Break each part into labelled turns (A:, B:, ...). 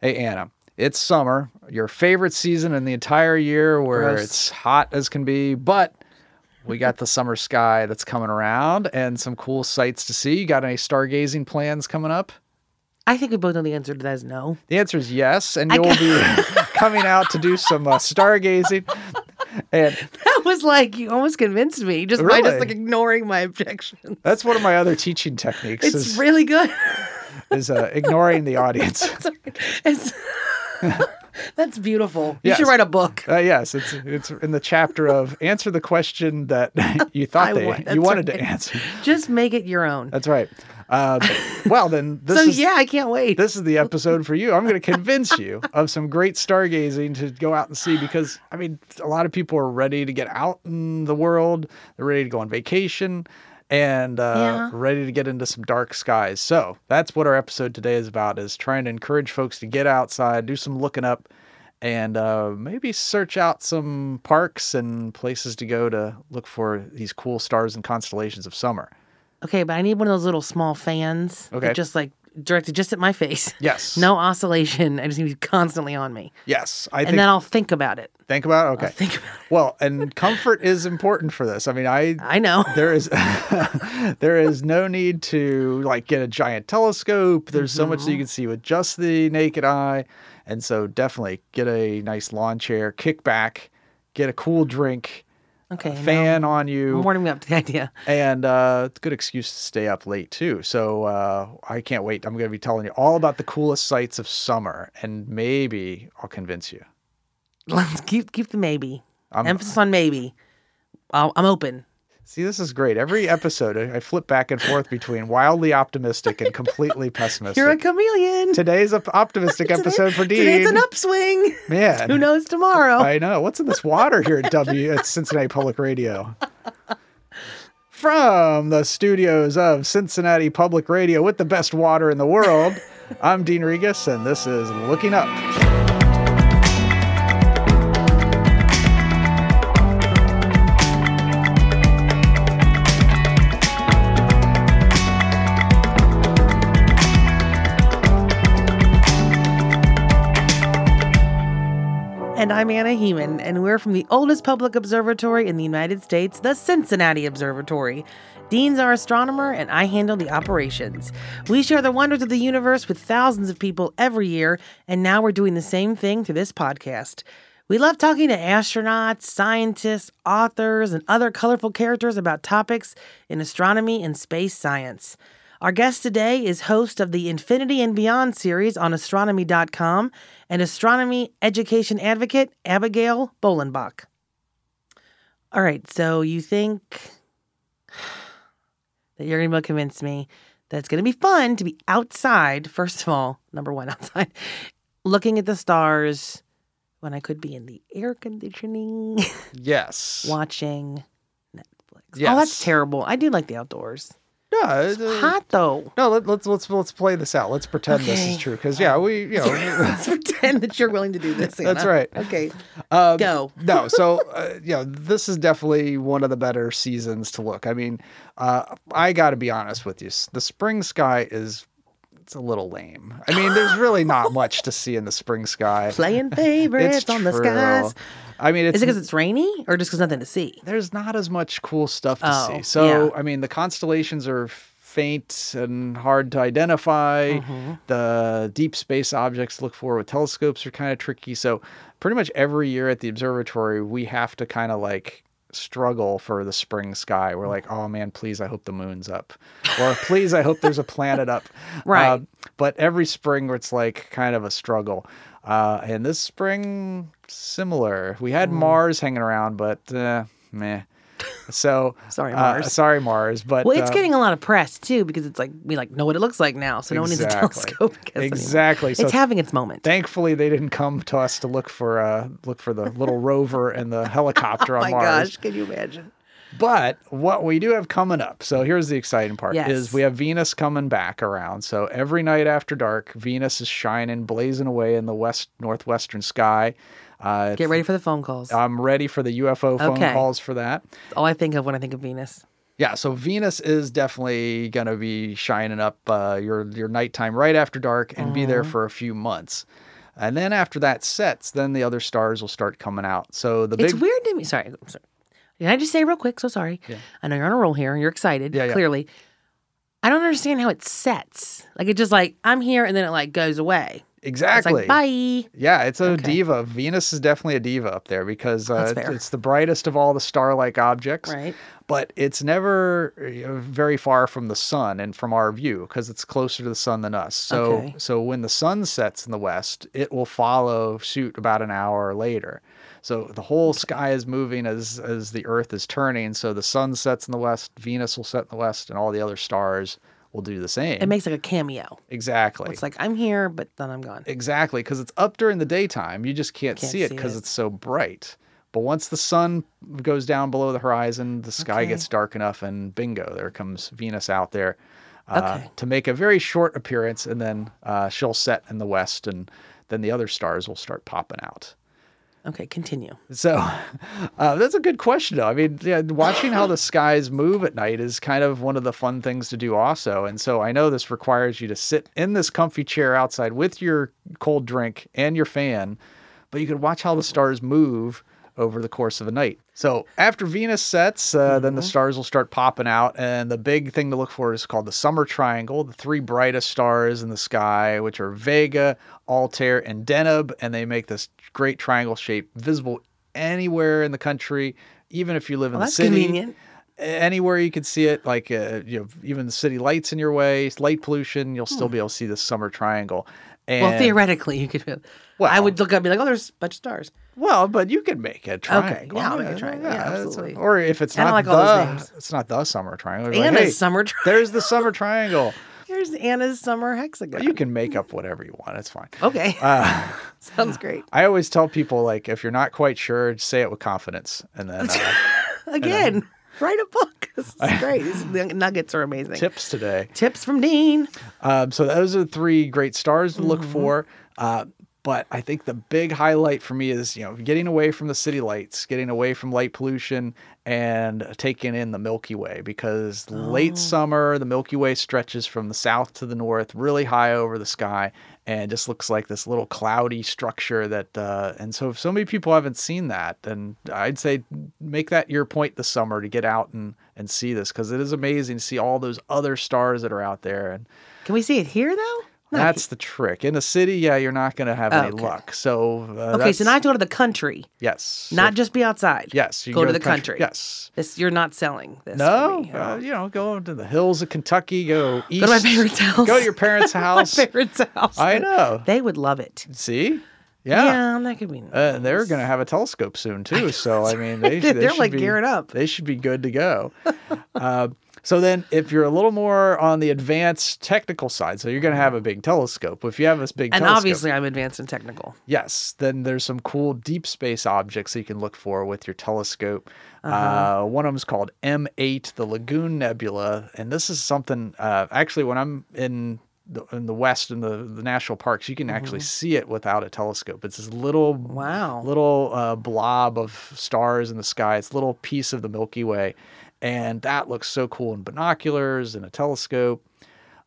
A: Hey, Anna, it's summer, your favorite season in the entire year where
B: Gross.
A: it's hot as can be, but we got the summer sky that's coming around and some cool sights to see. You got any stargazing plans coming up?
B: I think we both know the answer to that is no.
A: The answer is yes, and you'll be coming out to do some uh, stargazing. And
B: That was like you almost convinced me just by just like ignoring my objections.
A: that's one of my other teaching techniques
B: It's
A: is,
B: really good.
A: Is uh, ignoring the audience.
B: It's- that's beautiful. You
A: Yes.
B: should write a book.
A: Uh, yes, it's it's in the chapter of answer the question that you thought they
B: want-
A: you wanted to answer.
B: Just make it your own.
A: That's right. Um, well, then this
B: so
A: is
B: yeah, I can't wait.
A: this is the episode for you. I'm going to convince you of some great stargazing to go out and see because I mean, a lot of people are ready to get out in the world. They're ready to go on vacation and uh,
B: Yeah.
A: ready to get into some dark skies. So that's what our episode today is about: is trying to encourage folks to get outside, do some looking up. And uh, maybe search out some parks and places to go to look for these cool stars and constellations of summer.
B: okay, but I need one of those little small fans. that
A: Okay.
B: Just like directed just at my face.
A: Yes.
B: No oscillation. I just need to be constantly on me.
A: Yes. I
B: And
A: think.
B: then I'll think about it.
A: think about it. Okay.
B: Think about it.
A: Well, and comfort is important for this. I mean, I
B: I know.
A: there is there is no need to like get a giant telescope. There's so much that
B: Mm-hmm.
A: you can see with just the naked eye. And so definitely get a nice lawn chair, kick back, get a cool drink,
B: Okay.
A: fan on
B: I'm
A: you,
B: warming up to the idea.
A: and uh, it's a good excuse to stay up late too. So uh, I can't wait. I'm going to be telling you all about the coolest sights of summer, and maybe I'll convince you.
B: Let's keep keep the maybe.
A: I'm-
B: Emphasis on maybe. I'll, I'm open.
A: See, this is great. Every episode, I flip back and forth between wildly optimistic and completely pessimistic.
B: You're a chameleon.
A: Today's an optimistic episode for Dean.
B: Today's an upswing.
A: Man,
B: Who knows tomorrow?
A: I know. What's in this water here at W at Cincinnati Public Radio? From the studios of Cincinnati Public Radio with the best water in the world, I'm Dean Regas, and this is Looking Up.
B: And I'm Anna Hehman, and we're from the oldest public observatory in the United States, the Cincinnati Observatory. Dean's our astronomer, and I handle the operations. We share the wonders of the universe with thousands of people every year, and now we're doing the same thing through this podcast. We love talking to astronauts, scientists, authors, and other colorful characters about topics in astronomy and space science. Our guest today is host of the Infinity and Beyond series on astronomy.com and astronomy education advocate Abigail Bollenbach. All right, so you think that you're going to convince me that it's going to be fun to be outside, first of all, number one, outside, looking at the stars when I could be in the air conditioning
A: Yes.
B: watching Netflix. Oh, that's terrible. I do like the outdoors.
A: No, uh,
B: Hot though.
A: no. Let, let's let's let's play this out. Let's pretend this is true because yeah, we you know.
B: Let's pretend that you're willing to do this.
A: That's right.
B: Okay,
A: Um,
B: go.
A: no, so uh, you know, this is definitely one of the better seasons to look. I mean, uh, I got to be honest with you. The spring sky is it's a little lame. I mean, there's really not much to see in the spring sky.
B: Playing favorites
A: It's
B: on the skies.
A: I mean, it's
B: Is it because it's rainy or just because nothing to see?
A: there's not as much cool stuff to
B: Oh,
A: see. So,
B: yeah.
A: I mean, the constellations are faint and hard to identify.
B: Mm-hmm.
A: The deep space objects to look for with telescopes are kind of tricky. So, pretty much every year at the observatory, we have to kind of like struggle for the spring sky. We're like, oh man, please, I hope the moon's up, or please, I hope there's a planet up.
B: Right.
A: Uh, but every spring, it's like kind of a struggle. Uh, and this spring, similar. We
B: Mm.
A: had Mars hanging around, but uh, meh. So
B: Sorry,
A: uh,
B: Mars.
A: sorry, Mars. But
B: Well, it's
A: uh,
B: getting a lot of press too because it's like we like know what it looks like now, so no one needs a telescope.
A: Exactly. So
B: It's having its moment.
A: thankfully, they didn't come to us to look for uh, look for the little rover and the helicopter
B: oh
A: on
B: my
A: Mars.
B: gosh, can you imagine?
A: But what we do have coming up, so here's the exciting part:
B: Yes.
A: is we have Venus coming back around. So every night after dark, Venus is shining, blazing away in the west northwestern sky. Uh,
B: Get ready for the phone calls.
A: I'm ready for the UFO phone
B: Okay.
A: calls for that.
B: All I think of when I think of Venus.
A: Yeah, so Venus is definitely gonna be shining up uh, your your nighttime right after dark and be there for a few months, and then after that sets, then the other stars will start coming out. So the
B: It's weird to me. Sorry, sorry. Can I just say real quick? So sorry.
A: Yeah.
B: I know you're on a roll here. You're excited.
A: Yeah, yeah.
B: Clearly. I don't understand how it sets. Like it just like I'm here and then it like goes away.
A: Exactly
B: It's like bye.
A: Yeah, it's a
B: Okay.
A: diva. Venus is definitely a diva up there because uh, it's the brightest of all the star-like objects.
B: Right.
A: But it's never uh, very far from the sun and from our view because it's closer to the sun than us. So,
B: Okay.
A: so when the sun sets in the west, it will follow suit about an hour later. So the whole sky is moving as as the Earth is turning. So the sun sets in the west, Venus will set in the west, and all the other stars will do the same.
B: It makes like a cameo.
A: exactly.
B: It's like I'm here, but then I'm gone.
A: Exactly, because it's up during the daytime. You just can't,
B: Can't
A: see it because
B: it.
A: it's so bright. But once the sun goes down below the horizon, the sky
B: Okay.
A: gets dark enough, and bingo, there comes Venus out there uh,
B: Okay.
A: to make a very short appearance, and then uh, she'll set in the west, and then the other stars will start popping out.
B: Okay, continue.
A: So uh, that's a good question, though. I mean, yeah, watching how the skies move at night is kind of one of the fun things to do, also. And so I know this requires you to sit in this comfy chair outside with your cold drink and your fan, but you can watch how the stars move over the course of a night. So after Venus sets, uh, then the stars will start popping out, and the big thing to look for is called the summer triangle. The three brightest stars in the sky, which are Vega, Altair, and Deneb, and they make this great triangle shape visible anywhere in the country, even if you live in
B: Well,
A: the
B: that's
A: city.
B: convenient.
A: Anywhere you can see it, like uh, you know, even the city lights in your way, light pollution, you'll still be able to see this summer triangle. And,
B: Hmm. Well, theoretically, you could.
A: Well, I
B: would look up and be like, oh, there's a bunch of stars.
A: Well, but you can make a triangle.
B: Okay, yeah, I'll make a triangle. Yeah,
A: it's-
B: absolutely.
A: Or if it's
B: don't like
A: the,
B: all those names.
A: it's not the summer triangle. you're like, hey,
B: summer tri-
A: there's the summer triangle.
B: Here's Anna's summer hexagon.
A: You can make up whatever you want. It's fine.
B: Okay.
A: Uh,
B: Sounds great.
A: I always tell people like if you're not quite sure, say it with confidence, and then uh,
B: Again, write a book. This is great. These nuggets are amazing.
A: tips today.
B: Tips from Dean.
A: Um, so those are three great stars to
B: Mm-hmm.
A: look for. Uh, but I think the big highlight for me is you know getting away from the city lights, getting away from light pollution, and taking in the Milky Way because
B: Oh.
A: late summer the Milky Way stretches from the south to the north, really high over the sky, and just looks like this little cloudy structure that. Uh, and so if so many people haven't seen that, then I'd say make that your point this summer to get out and and see this because it is amazing to see all those other stars that are out there and.
B: Can we see it here though?
A: That's the trick. In a city, yeah, you're not going to have any
B: Okay.
A: luck. So, uh,
B: Okay, so now I have to go to the country,
A: yes,
B: not
A: So-
B: just be outside.
A: yes, you
B: go
A: can
B: to the country.
A: Yes,
B: This you're not selling this.
A: no,
B: me.
A: uh, you know, go to the hills of Kentucky. Go east.
B: go to my parents' house.
A: Go to your parents' house.
B: My parents' house.
A: I know.
B: They would love it.
A: See,
B: Yeah,
A: yeah.
B: that could be.
A: Uh, they're going to have a telescope soon too. So I mean, they, they
B: They're
A: should
B: like
A: be,
B: gearing up.
A: They should be good to go. Uh, so then, if you're a little more on the advanced technical side, so you're going to have a big telescope. If you have this big telescope,
B: and
A: telescope,
B: obviously, I'm advanced and technical.
A: Yes, then there's some cool deep space objects that you can look for with your telescope. uh
B: Uh-huh.
A: one of them is called M8, the Lagoon Nebula, and this is something. Uh, actually, when I'm in the, in the west in the, the national parks, you can actually see it without a telescope. It's this little
B: Mm-hmm. Wow.
A: little uh, blob of stars in the sky. It's a little piece of the Milky Way, and that looks so cool in binoculars and a telescope.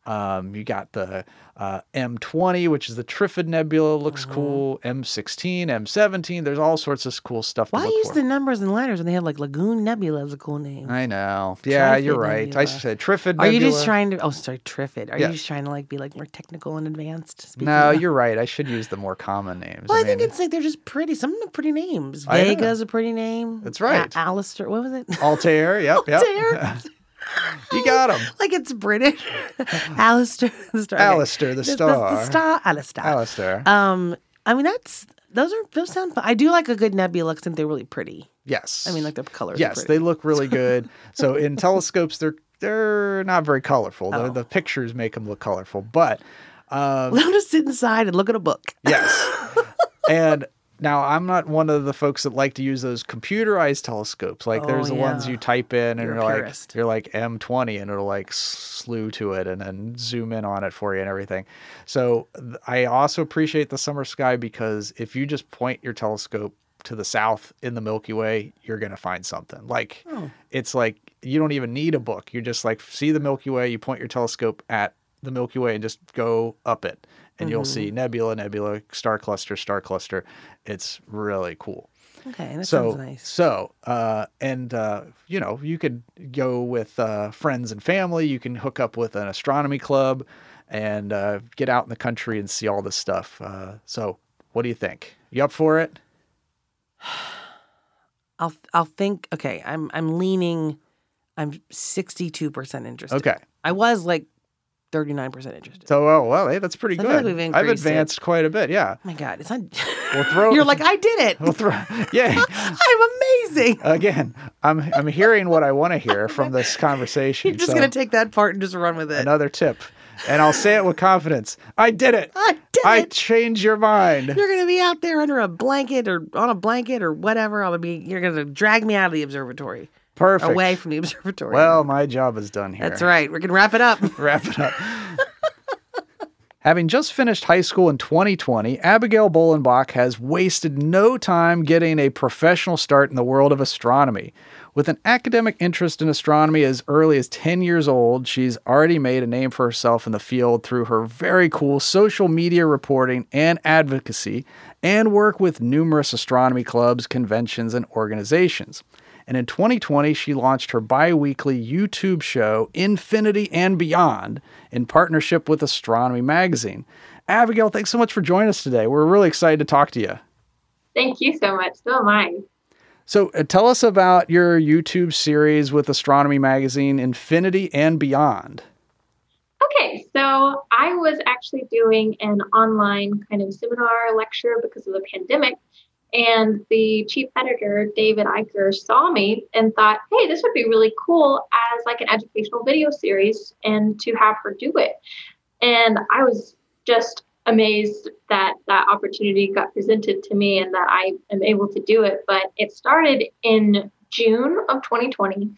A: Um, you got the uh, M20, which is the Trifid Nebula, looks
B: Mm-hmm.
A: cool. M16, M17. There's all sorts of cool stuff to
B: Why use
A: for.
B: the numbers and letters when they have like Lagoon Nebula as a cool name?
A: I know. Yeah, you're right. I
B: Nebula.
A: should say Trifid
B: Are you just trying to? Oh, sorry, Trifid. Are
A: Yeah.
B: you just trying to like be like more technical and advanced? speaking
A: No, you're right. I should use the more common names.
B: Well, I, think
A: mean,
B: it's like they're just pretty. Some of them are pretty names.
A: I.
B: Vega's a pretty name.
A: That's right.
B: A- Alistair. What was it?
A: Altair. Yep, yep. You got him.
B: like it's British. Alistair. The star.
A: Alistair, the
B: The,
A: star.
B: the star. Alistair.
A: Alistair.
B: Um, I mean that's those are those sound fun. I do like a good nebula. 'cause I think they're really pretty.
A: yes.
B: I mean, like the colors.
A: Yes, they look really good. so in telescopes, they're they're not very colorful. The,
B: Oh.
A: the pictures make them look colorful, but um,
B: They'll just sit inside and look at a book.
A: yes. and now I'm not one of the folks that like to use those computerized telescopes. Like there's
B: Oh,
A: the ones you type in and
B: You're
A: you're, like you're like M20 and it'll like slew to it and then zoom in on it for you and everything. So th- I also appreciate the summer sky because if you just point your telescope to the south in the Milky Way, you're gonna find something. Like
B: Oh.
A: it's like you don't even need a book. You just like see the Milky Way, you point your telescope at the Milky Way and just go up it, and you'll see nebula, nebula, star cluster, star cluster. It's really cool.
B: Okay, that
A: so
B: sounds nice.
A: so uh, and uh, you know you could go with uh, friends and family. You can hook up with an astronomy club and uh, get out in the country and see all this stuff. Uh, so what do you think? You up for it?
B: I'll I'll think. Okay, I'm I'm leaning. I'm 62 percent interested.
A: Okay.
B: I was like 39 percent interested.
A: So well, well, hey, that's pretty
B: I feel
A: good.
B: we've
A: I've
B: increased it.
A: advanced quite a bit. Yeah.
B: oh my god, it's not.
A: We'll throw.
B: You're like I did it.
A: We'll throw. Yeah.
B: I'm amazing.
A: Again, I'm I'm hearing what I want to hear from this conversation.
B: You're just
A: so
B: gonna take that part and just run with it.
A: another tip, and I'll say it with confidence. I did it.
B: I did
A: I
B: it.
A: changed your mind.
B: You're gonna be out there under a blanket or on a blanket or whatever. I'm gonna be. You're gonna drag me out of the observatory,
A: Perfect.
B: away from the observatory.
A: Well, my job is done here.
B: that's right. We're gonna wrap it up.
A: Wrap it up. Having just finished high school in 2020, Abigail Bollenbach has wasted no time getting a professional start in the world of astronomy. With an academic interest in astronomy as early as 10 years old, she's already made a name for herself in the field through her very cool social media reporting and advocacy, and work with numerous astronomy clubs, conventions, and organizations. And in 2020, she launched her bi weekly YouTube show, Infinity and Beyond, in partnership with Astronomy Magazine. Abigail, thanks so much for joining us today. We're really excited to talk to you.
C: Thank you so much. So am I.
A: So, uh, tell us about your YouTube series with Astronomy Magazine, Infinity and Beyond.
C: Okay, so I was actually doing an online kind of seminar lecture because of the pandemic. And the chief editor, David Eicher, saw me and thought, hey, this would be really cool as like an educational video series and to have her do it. And I was just amazed that that opportunity got presented to me and that I am able to do it. But it started in June of 2020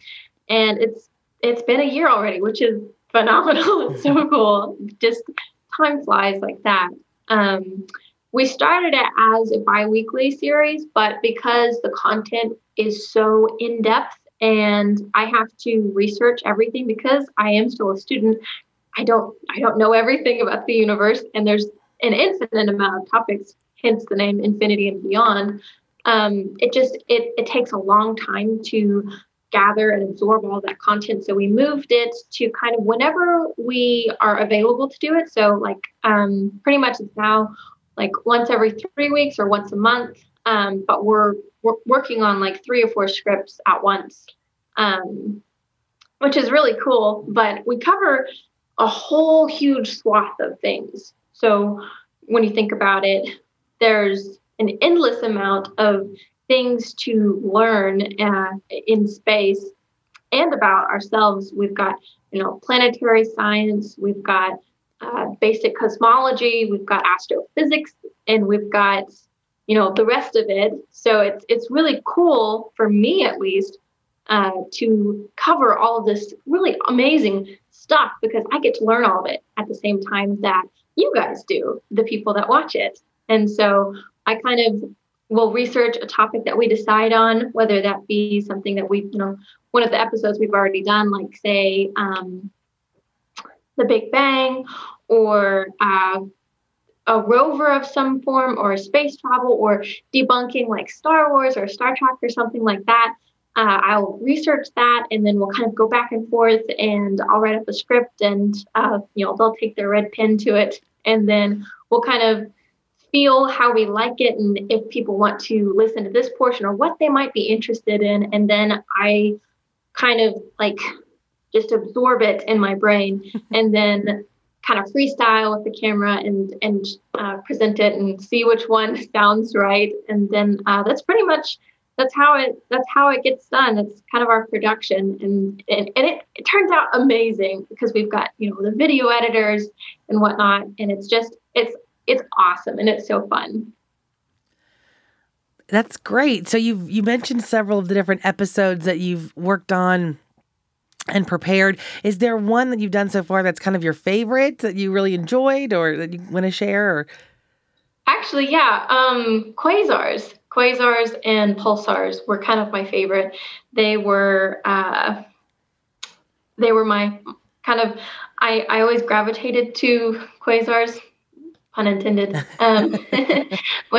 C: and it's it's been a year already, which is phenomenal. it's so cool. Just time flies like that. Um, we started it as a bi-weekly series, but because the content is so in depth and I have to research everything because I am still a student, I don't I don't know everything about the universe, and there's an infinite amount of topics, hence the name Infinity and Beyond. Um, it just it it takes a long time to gather and absorb all that content. So we moved it to kind of whenever we are available to do it. So like um, pretty much it's now like once every three weeks or once a month. Um, but we're we're working on like three or four scripts at once, um, which is really cool. But we cover a whole huge swath of things. So when you think about it, there's an endless amount of things to learn uh, in space and about ourselves. We've got, you know, planetary science, we've got uh, basic cosmology, we've got astrophysics, and we've got, you know, the rest of it. So it's it's really cool for me, at least, uh, to cover all of this really amazing stuff because I get to learn all of it at the same time that you guys do, the people that watch it. And so I kind of will research a topic that we decide on, whether that be something that we, you know, one of the episodes we've already done, like say um, the Big Bang, or uh, a rover of some form, or space travel, or debunking like Star Wars or Star Trek or something like that. Uh, I'll research that, and then we'll kind of go back and forth, and I'll write up a script, and uh, you know they'll take their red pen to it, and then we'll kind of feel how we like it and if people want to listen to this portion or what they might be interested in and then i kind of like just absorb it in my brain and then kind of freestyle with the camera and and uh, present it and see which one sounds right. And then uh, that's pretty much that's how it that's how it gets done. It's kind of our production. And and, and it, it turns out amazing because we've got you know the video editors and whatnot. And it's just it's it's awesome and it's so fun.
B: That's great. So you've you mentioned several of the different episodes that you've worked on and prepared. Is there one that you've done so far that's kind of your favorite that you really enjoyed or that you want to share or
C: Actually, yeah. Um, quasars, quasars, and pulsars were kind of my favorite. They were uh, they were my kind of I, I always gravitated to quasars pun intended. Um,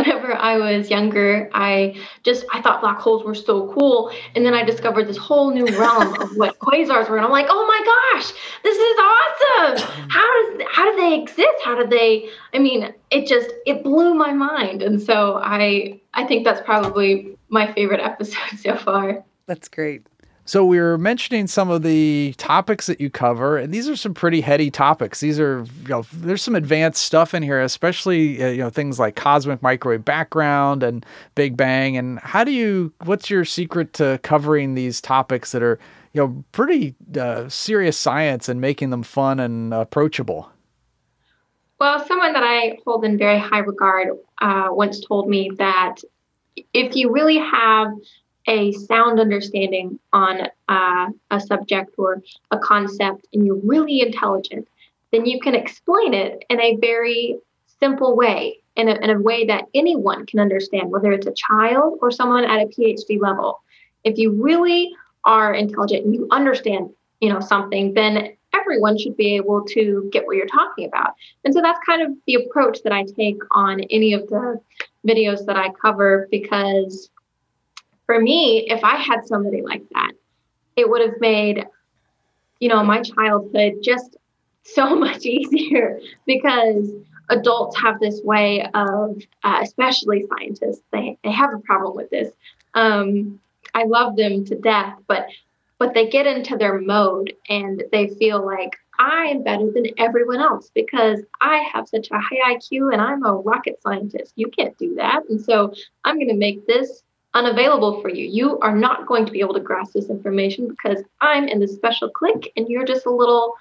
C: I was younger, I just I thought black holes were so cool, and then I discovered this whole new realm of what quasars were, and I'm like, oh my gosh, this is awesome! How does how do they exist? How do they? I mean, it just it blew my mind, and so I I think that's probably my favorite episode so far.
B: That's great.
A: So we were mentioning some of the topics that you cover, and these are some pretty heady topics. These are, you know, there's some advanced stuff in here, especially uh, you know things like cosmic microwave background and Big Bang. And how do you? What's your secret to covering these topics that are, you know, pretty uh, serious science and making them fun and approachable?
C: Well, someone that I hold in very high regard uh, once told me that if you really have a sound understanding on uh, a subject or a concept and you're really intelligent, then you can explain it in a very simple way, in a, in a way that anyone can understand, whether it's a child or someone at a PhD level. If you really are intelligent and you understand, you know, something, then everyone should be able to get what you're talking about. And so that's kind of the approach that I take on any of the videos that I cover because for me, if I had somebody like that, it would have made, you know, my childhood just so much easier because adults have this way of, uh, especially scientists, they, they have a problem with this. Um, I love them to death, but but they get into their mode and they feel like I am better than everyone else because I have such a high IQ and I'm a rocket scientist. You can't do that. And so I'm going to make this unavailable for you. You are not going to be able to grasp this information because I'm in this special clique and you're just a little,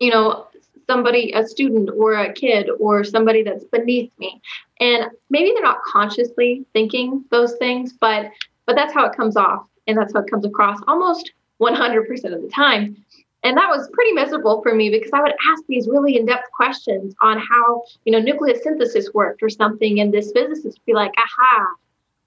C: you know, somebody, a student or a kid or somebody that's beneath me. And maybe they're not consciously thinking those things, but but that's how it comes off and that's how it comes across almost 100% of the time. And that was pretty miserable for me because I would ask these really in-depth questions on how, you know, nucleosynthesis worked or something, and this physicist would be like, aha,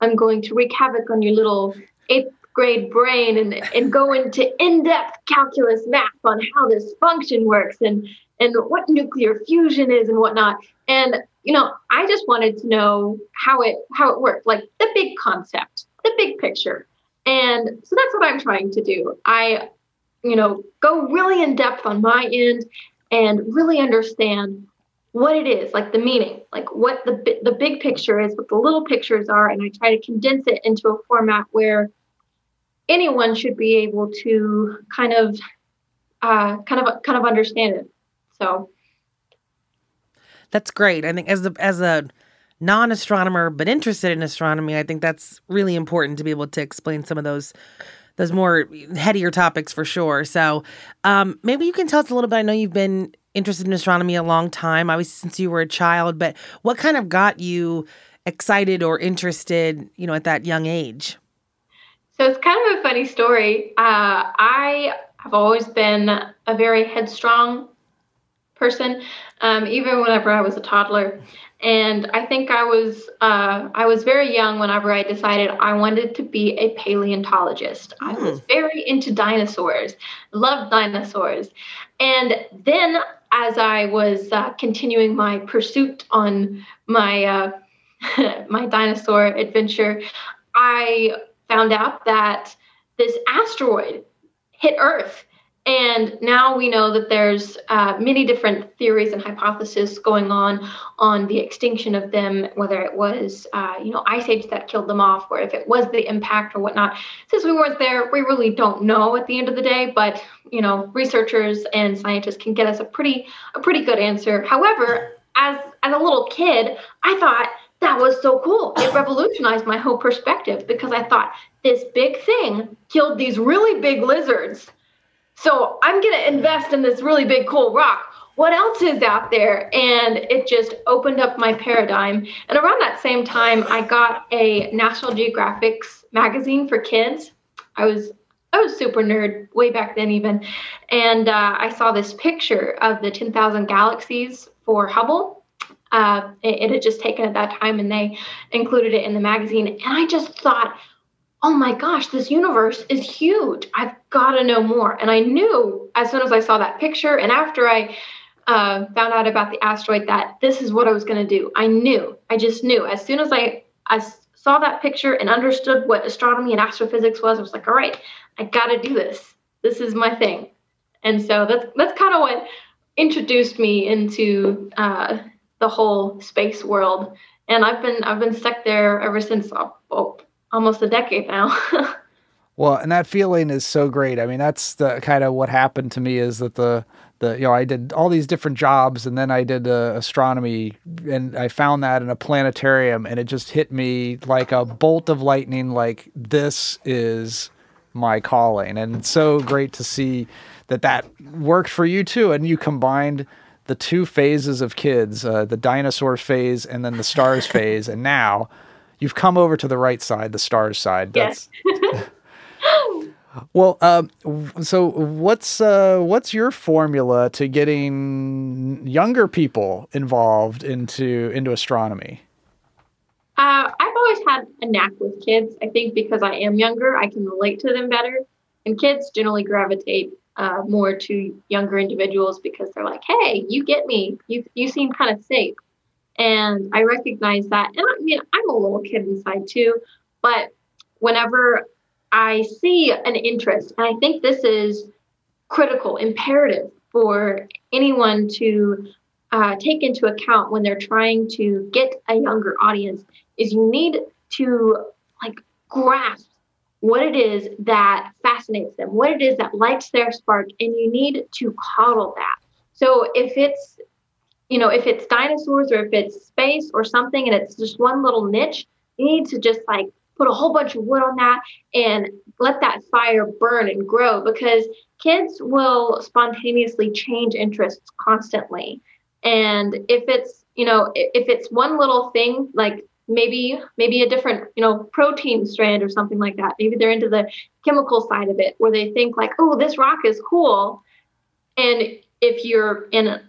C: I'm going to wreak havoc on your little eighth grade brain and, and go into in-depth calculus math on how this function works and and what nuclear fusion is and whatnot. And you know, I just wanted to know how it how it worked, like the big concept, the big picture. And so that's what I'm trying to do. I, you know, go really in depth on my end and really understand what it is, like the meaning, like what the the big picture is, what the little pictures are, and I try to condense it into a format where anyone should be able to kind of uh, kind of kind of understand it. So
B: that's great. I think as the as a non-astronomer but interested in astronomy, I think that's really important to be able to explain some of those those more headier topics for sure. So um, maybe you can tell us a little bit. I know you've been interested in astronomy a long time, obviously since you were a child, but what kind of got you excited or interested, you know, at that young age?
C: So it's kind of a funny story. Uh, I have always been a very headstrong person, um, even whenever I was a toddler. And I think I was uh, I was very young whenever I decided I wanted to be a paleontologist. Mm. I was hmm. very into dinosaurs, loved dinosaurs, and then as I was uh, continuing my pursuit on my uh, my dinosaur adventure, I found out that this asteroid hit Earth and now we know that there's uh, many different theories and hypotheses going on on the extinction of them, whether it was, uh, you know, ice age that killed them off, or if it was the impact or whatnot. Since we weren't there, we really don't know at the end of the day. But you know, researchers and scientists can get us a pretty a pretty good answer. However, as as a little kid, I thought that was so cool. It revolutionized my whole perspective because I thought this big thing killed these really big lizards so I'm going to invest in this really big, cool rock. What else is out there? And it just opened up my paradigm. And around that same time, I got a National Geographic's magazine for kids. I was I was super nerd way back then, even. And uh, I saw this picture of the 10,000 galaxies for Hubble. Uh, it, it, had just taken at that time, and they included it in the magazine. And I just thought, oh my gosh, this universe is huge. I've got to know more. And I knew as soon as I saw that picture and after I uh, found out about the asteroid that this is what I was going to do. I knew. I just knew. As soon as I, I saw that picture and understood what astronomy and astrophysics was, I was like, all right, I got to do this. This is my thing. And so that's that's kind of what introduced me into uh, the whole space world. And I've been I've been stuck there ever since. Oh, oh, almost a decade now.
A: well, and that feeling is so great. I mean, that's the kind of what happened to me is that the the you know I did all these different jobs and then I did uh, astronomy and I found that in a planetarium and it just hit me like a bolt of lightning like this is my calling and it's so great to see that that worked for you too and you combined the two phases of kids uh, the dinosaur phase and then the stars phase and now you've come over to the right side, the stars side.
C: That's yes.
A: well. Um, so what's uh, what's your formula to getting younger people involved into into astronomy?
C: Uh, I've always had a knack with kids. I think because I am younger, I can relate to them better. And kids generally gravitate uh, more to younger individuals because they're like, "Hey, you get me. You you seem kind of safe." And I recognize that. And I mean, I'm a little kid inside too, but whenever I see an interest, and I think this is critical, imperative for anyone to uh, take into account when they're trying to get a younger audience, is you need to like grasp what it is that fascinates them, what it is that lights their spark, and you need to coddle that. So if it's you know, if it's dinosaurs or if it's space or something and it's just one little niche, you need to just like put a whole bunch of wood on that and let that fire burn and grow because kids will spontaneously change interests constantly. And if it's, you know, if it's one little thing, like maybe maybe a different you know protein strand or something like that maybe they're into the chemical side of it where they think like oh this rock is cool and if you're in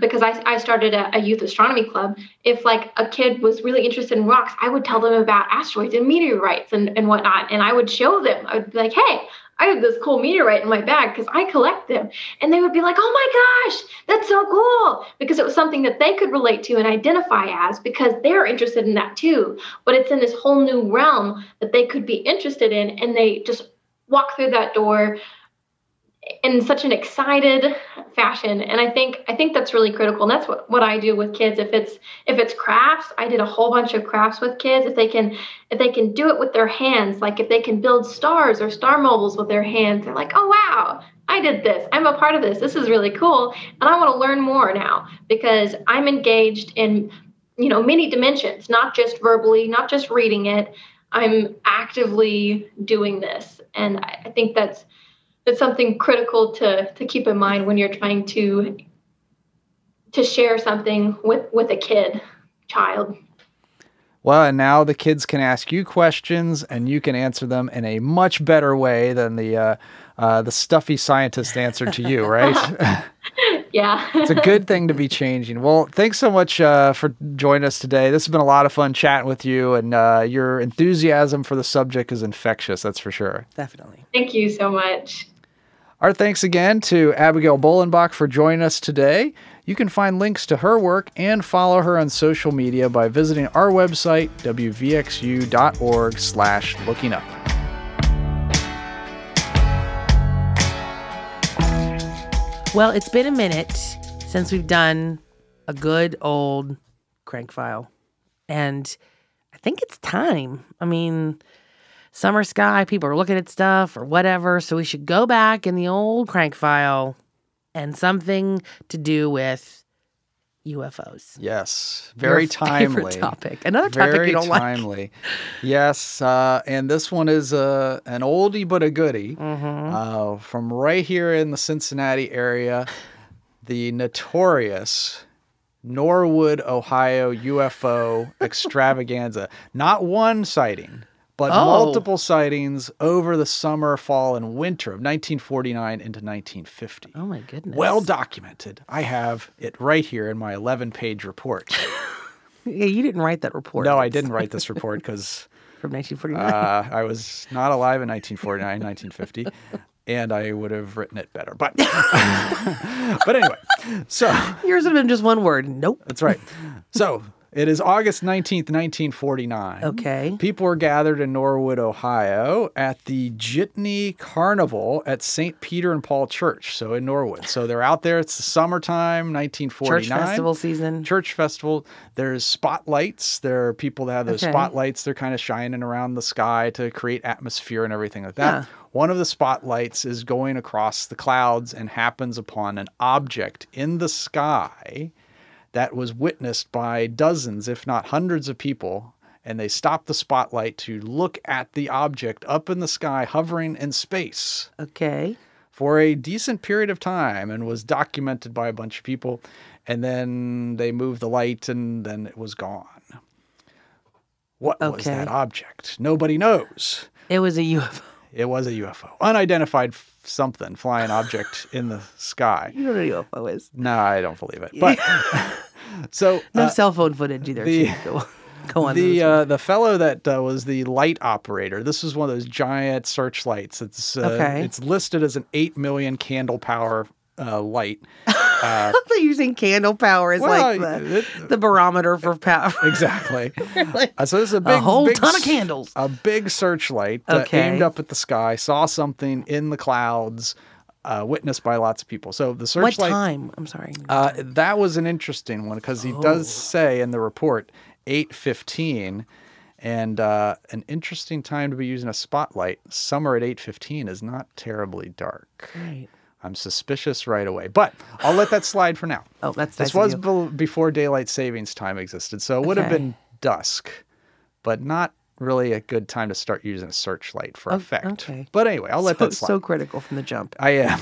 C: because I, I started a, a, youth astronomy club if like a kid was really interested in rocks i would tell them about asteroids and meteorites and, and whatnot and i would show them i would be like hey i have this cool meteorite in my bag because i collect them. And they would be like oh my gosh that's so cool because it was something that they could relate to and identify as because they're interested in that too. But it's in this whole new realm that they could be interested in and they just walk through that door in such an excited fashion. And i think i think that's really critical. And that's what, what i do with kids. If it's if it's crafts i did a whole bunch of crafts with kids. If they can if they can do it with their hands like if they can build stars or star mobiles with their hands they're like oh wow i did this. I'm a part of this. This is really cool. And i want to learn more now because i'm engaged in you know many dimensions not just verbally not just reading it. I'm actively doing this. And i think that's it's something critical to to keep in mind when you're trying to to share something with with a kid child.
A: Well and now the kids can ask you questions and you can answer them in a much better way than the uh, uh, the stuffy scientist answered to you right?
C: Yeah.
A: It's a good thing to be changing. Well thanks so much uh, for joining us today. This has been a lot of fun chatting with you and uh, your enthusiasm for the subject is infectious that's for sure.
B: Definitely.
C: Thank you so much
A: our thanks again to Abigail Bollenbach for joining us today. You can find links to her work and follow her on social media by visiting our website, wvxu.org slash looking up.
B: Well, it's been a minute since we've done a good old crank file. And I think it's time. I mean, summer sky, people are looking at stuff or whatever. So we should go back in the old crank file and something to do with UFOs.
A: Yes, very Your timely
B: topic. Another topic very you don't
A: timely. like. yes, uh, and this one is uh, an oldie but a goodie mm-hmm. uh, from right here in the Cincinnati area. The notorious Norwood, Ohio UFO extravaganza. Not one sighting, but oh. multiple sightings over the summer, fall, and winter of 1949 into 1950.
B: Oh my goodness.
A: Well documented. I have it right here in my 11 page report.
B: yeah, you didn't write that report.
A: No, I didn't write this report because
B: from 1949.
A: Uh, I was not alive in 1949, 1950, and I would have written it better. But, but anyway, so
B: Yours would have been just one word. Nope.
A: that's right. So it is August 19th, 1949.
B: Okay.
A: People were gathered in Norwood, Ohio at the Jitney Carnival at St. Peter and Paul Church. So in Norwood. So they're out there. It's the summertime, 1949.
B: Church festival season.
A: Church festival. There's spotlights. There are people that have those
B: Okay.
A: spotlights. They're kind of shining around the sky to create atmosphere and everything like that.
B: Yeah.
A: One of the spotlights is going across the clouds and happens upon an object in the sky that was witnessed by dozens, if not hundreds of people. And they stopped the spotlight to look at the object up in the sky, hovering in space
B: Okay.
A: for a decent period of time and was documented by a bunch of people. And then they moved the light and then it was gone. What was that object? Nobody knows.
B: It was a UFO.
A: It was a UFO, unidentified something, flying object in the sky.
B: You know what a UFO is.
A: No, I don't believe it. But so
B: No
A: uh,
B: cell phone footage either.
A: the-
B: go, go on.
A: the uh, the fellow that uh, was the light operator. This was one of those giant searchlights. It's uh,
B: Okay.
A: it's listed as an eight million candle power uh, light. Uh,
B: I thought you were using candle power as
A: well,
B: like the,
A: it-
B: the barometer for power.
A: exactly.
B: Like,
A: Uh, so this is a big,
B: a whole
A: big
B: ton of candles.
A: A big searchlight uh, aimed up at the sky. Saw something in the clouds. Uh, witnessed by lots of people. So the searchlight.
B: What time? I'm sorry.
A: Uh, that was an interesting one because he
B: Oh.
A: does say in the report 8:15, and uh, an interesting time to be using a spotlight. Summer at 8:15 is not terribly dark.
B: right.
A: I'm suspicious right away, but I'll let that slide for now.
B: Oh, that's
A: This was be- before daylight savings time existed, so it would have been dusk, but not really a good time to start using a searchlight for
B: Oh,
A: effect.
B: okay.
A: But anyway, I'll let
B: so,
A: that slide.
B: so critical from the jump.
A: I am.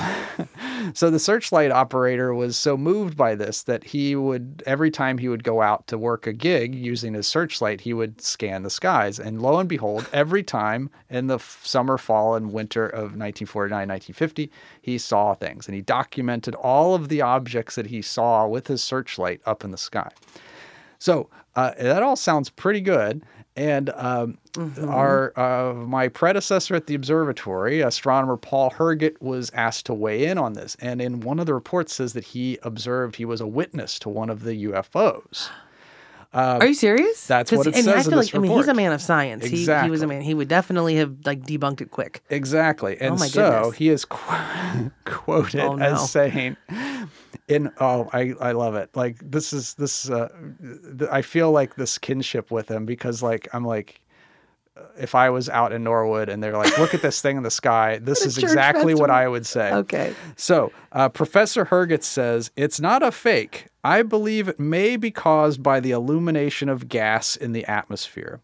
A: so the searchlight operator was so moved by this that he would every time he would go out to work a gig using his searchlight, he would scan the skies. And lo and behold, every time in the f- summer, fall, and winter of 1949, 1950, he saw things and he documented all of the objects that he saw with his searchlight up in the sky. So uh, that all sounds pretty good. And um, our uh, my predecessor at the observatory, astronomer Paul Herget, was asked to weigh in on this. And in one of the reports says that he observed he was a witness to one of the UFOs.
B: Are you serious?
A: That's what it
B: and I
A: says in
B: feel
A: this
B: like I mean he's a man of science. He, he was a man. He would definitely have like debunked it quick.
A: Exactly. And
B: Oh my
A: so
B: goodness.
A: he is qu- quoted
B: Oh, no.
A: as saying in oh I, I love it. Like this is this uh I feel like this kinship with him because like I'm like if I was out in Norwood and they're like, look at this thing in the sky, this is exactly what. I would say.
B: Okay.
A: So, uh, Professor Hergetz says it's not a fake. I believe it may be caused by the illumination of gas in the atmosphere,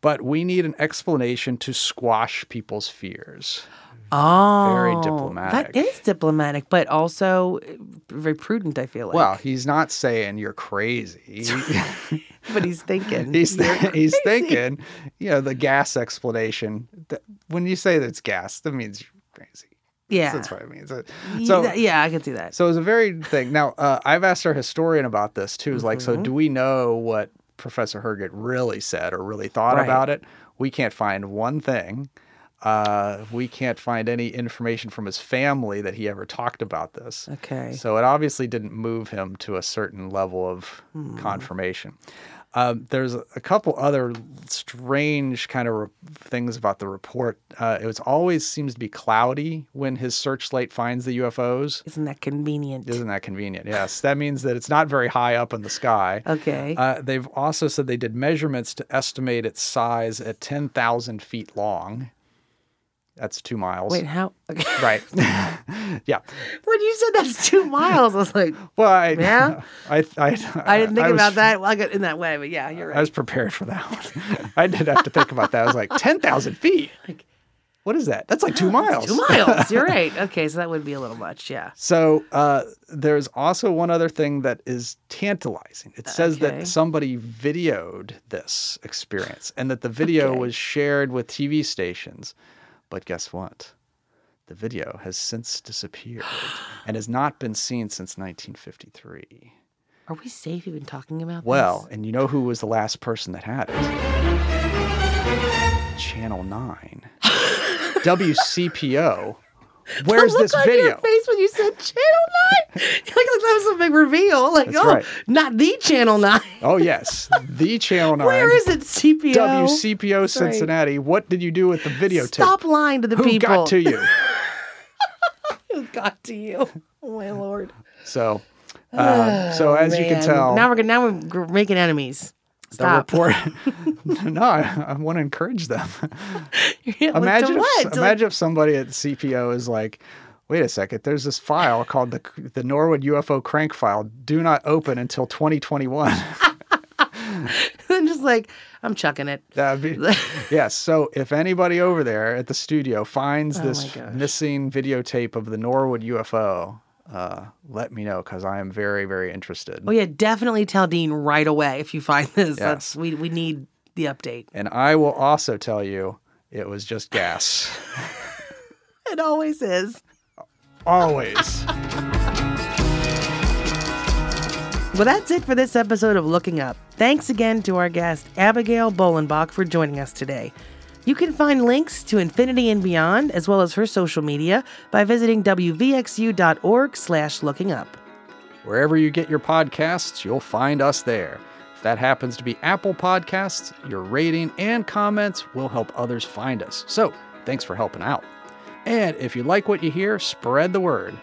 A: but we need an explanation to squash people's fears.
B: Oh, very
A: diplomatic.
B: That is diplomatic, but also uh, very prudent. I feel like.
A: Well, he's not saying you're crazy.
B: but he's thinking.
A: he's
B: You're
A: he's thinking, you know, the gas explanation. That, when you say that's gas, that means you're crazy.
B: Yeah.
A: That's what it means. So,
B: yeah, I can see that.
A: So it's a very thing. Now, uh, I've asked our historian about this too. Is like, so
B: Mhm.
A: do we know what Professor Herget really said or really thought
B: Right.
A: about it? We can't find one thing. Uh, we can't find any information from his family that he ever talked about this.
B: Okay.
A: So it obviously didn't move him to a certain level of
B: Hmm.
A: confirmation. Um, there's a couple other strange kind of re- things about the report. Uh, it always seems to be cloudy when his searchlight finds the UFOs.
B: Isn't that convenient?
A: Isn't that convenient? Yes. That means that it's not very high up in the sky.
B: okay.
A: Uh, they've also said they did measurements to estimate its size at 10,000 feet long. That's two miles.
B: Wait, how? Okay.
A: Right. yeah.
B: when you said that's two miles, I was like,
A: Well, I,
B: Yeah?
A: I, I,
B: I didn't think
A: was-
B: about that well, I got in that way, but yeah, you're right.
A: I was prepared for that one. I did have to think about that. I was like, 10,000 feet?
B: Like-
A: What is that? That's like two miles.
B: Two miles. You're right. Okay, so that would be a little much. Yeah.
A: So uh, there's also one other thing that is tantalizing. It says
B: Okay.
A: that somebody videoed this experience and that the video
B: Okay.
A: was shared with TV stations. But guess what? The video has since disappeared and has not been seen since 1953.
B: Are we safe even talking about
A: Well,
B: this?
A: and you know who was the last person that had it? Channel 9. WCPO. Where's this video?
B: Your face when you said Channel Nine, like that was a big reveal. Like,
A: That's
B: oh,
A: right.
B: not the Channel Nine.
A: Oh, yes. The Channel 9.
B: Where is it? CPO.
A: WCPO. Cincinnati. What did you do with the videotape?
B: Stop lying to the
A: Who
B: people.
A: got to you?
B: Who got to you? Oh my lord.
A: So, um, so
B: Oh,
A: as you can tell,
B: now we're now we're making enemies.
A: The
B: Stop.
A: report. no, I, I want to encourage them.
B: Yeah, like,
A: imagine, if, imagine if somebody at CPO is like, "Wait a second, there's this file called the the Norwood UFO crank file. Do not open until 2021."
B: I'm just like I'm chucking it.
A: That'd be yes. So if anybody over there at the studio finds
B: Oh
A: this missing videotape of the Norwood UFO, uh, let me know because I am very, very interested.
B: Oh yeah, definitely tell Dean right away if you find this. That's
A: Yes.
B: we we need the update.
A: And I will also tell you it was just gas.
B: It always is.
A: Always.
B: Well, that's it for this episode of Looking Up. Thanks again to our guest, Abigail Bollenbach, for joining us today. You can find links to Infinity and Beyond, as well as her social media, by visiting wvxu.org slash looking up.
A: Wherever you get your podcasts, you'll find us there. If that happens to be Apple Podcasts, your rating and comments will help others find us. So, thanks for helping out. And if you like what you hear, spread the word.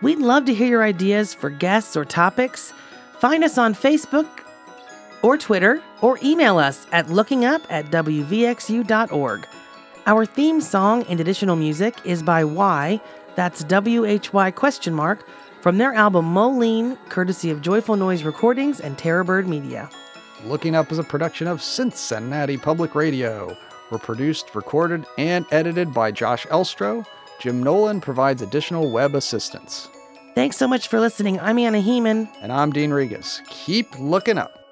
B: We'd love to hear your ideas for guests or topics. Find us on Facebook or Twitter, or email us at lookingup at wvxu.org. Our theme song and additional music is by Y, that's W-H-Y question mark, from their album Moh Lhean, courtesy of Joyful Noise Recordings and Terrorbird Media.
A: Looking Up is a production of Cincinnati Public Radio. We're produced, recorded, and edited by Josh Elstro. Jim Nolan provides additional web assistance.
B: Thanks so much for listening. I'm Anna Hehman.
A: And I'm Dean Regas. Keep looking up.